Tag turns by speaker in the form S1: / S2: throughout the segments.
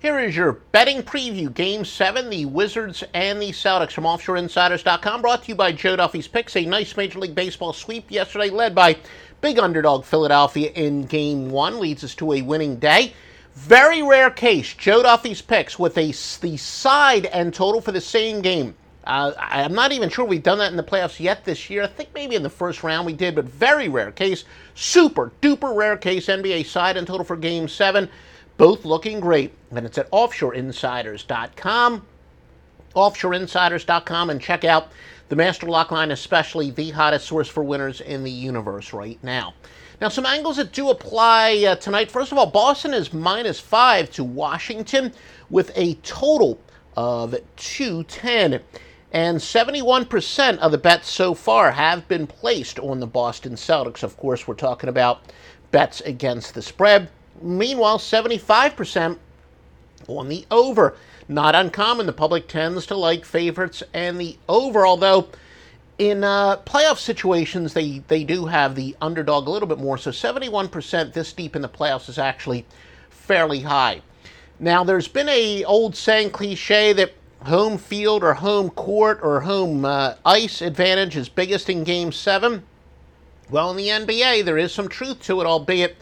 S1: Here is your betting preview. Game 7, the Wizards and the Celtics from OffshoreInsiders.com. Brought to you by Joe Duffy's Picks. A nice Major League Baseball sweep yesterday, led by big underdog Philadelphia in Game 1. Leads us to a winning day. Very rare case, Joe Duffy's Picks with a, the side and total for the same game. Uh, I'm not even sure we've done that in the playoffs yet this year. I think maybe in the first round we did, but very rare case. Super duper rare case NBA side and total for Game 7 both looking great. And it's at offshoreinsiders.com. Offshoreinsiders.com and check out the Master Lock line, especially the hottest source for winners in the universe right now. Now, some angles that do apply uh, tonight. First of all, Boston is minus five to Washington with a total of 210. And 71% of the bets so far have been placed on the Boston Celtics. Of course, we're talking about bets against the spread. Meanwhile, 75% on the over. Not uncommon. The public tends to like favorites and the over, although in uh, playoff situations, they, they do have the underdog a little bit more. So 71% this deep in the playoffs is actually fairly high. Now, there's been a old saying cliche that home field or home court or home uh, ice advantage is biggest in Game 7. Well, in the NBA, there is some truth to it, albeit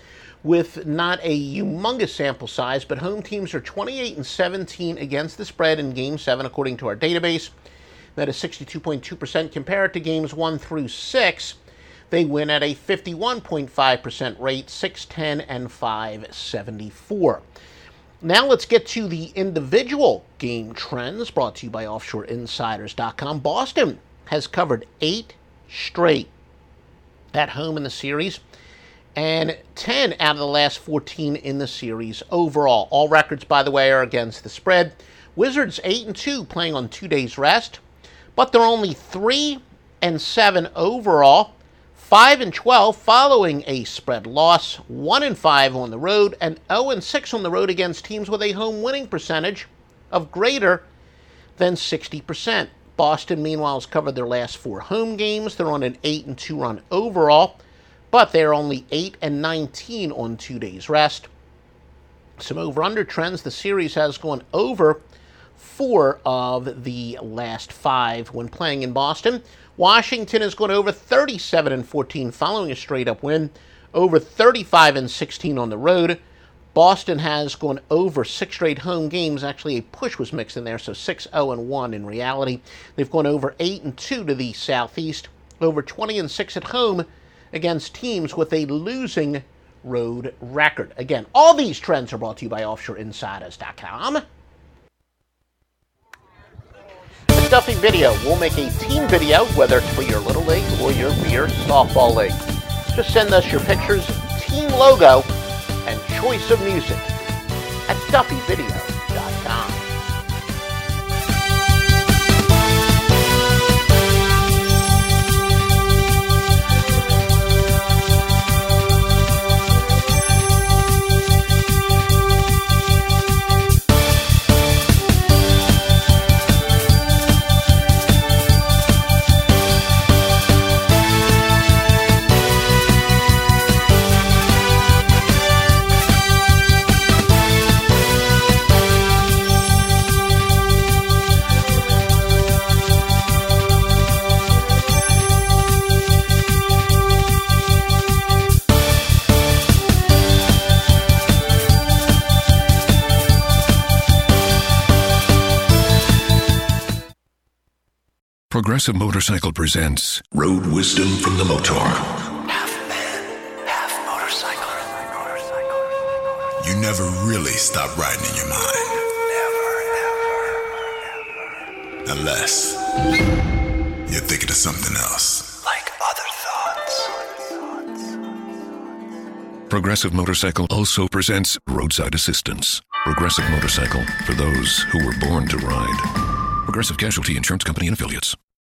S1: with not a humongous sample size, but home teams are 28 and 17 against the spread in Game 7, according to our database. That is 62.2% compared to games 1 through 6. They win at a 51.5% rate, 610 and 574. Now let's get to the individual game trends brought to you by OffshoreInsiders.com. Boston has covered eight straight at home in the series and 10 out of the last 14 in the series overall. All records, by the way, are against the spread. Wizards 8 and 2 playing on two days rest, but they're only 3 and 7 overall. 5 and 12 following a spread loss, 1 and 5 on the road, and 0 and 6 on the road against teams with a home winning percentage of greater than 60%. Boston, meanwhile, has covered their last four home games. They're on an 8 and 2 run overall but they're only 8 and 19 on two days rest. Some over under trends. The series has gone over four of the last five when playing in Boston. Washington has gone over 37 and 14 following a straight up win, over 35 and 16 on the road. Boston has gone over six straight home games. Actually, a push was mixed in there, so 6 0 and 1 in reality. They've gone over 8 and 2 to the Southeast, over 20 and 6 at home against teams with a losing road record. Again, all these trends are brought to you by OffshoreInsiders.com. The Duffy video. We'll make a team video, whether it's for your little league or your your softball league. Just send us your pictures, team logo, and choice of music at DuffyVideo.com.
S2: Progressive Motorcycle presents Road Wisdom from the Motaur.
S3: Half man, half motorcycle.
S4: You never really stop riding in your mind.
S3: Never, ever, ever.
S4: Unless you're thinking of something else.
S3: Like other thoughts.
S2: Progressive Motorcycle also presents Roadside Assistance. Progressive Motorcycle, for those who were born to ride. Progressive Casualty Insurance Company and Affiliates.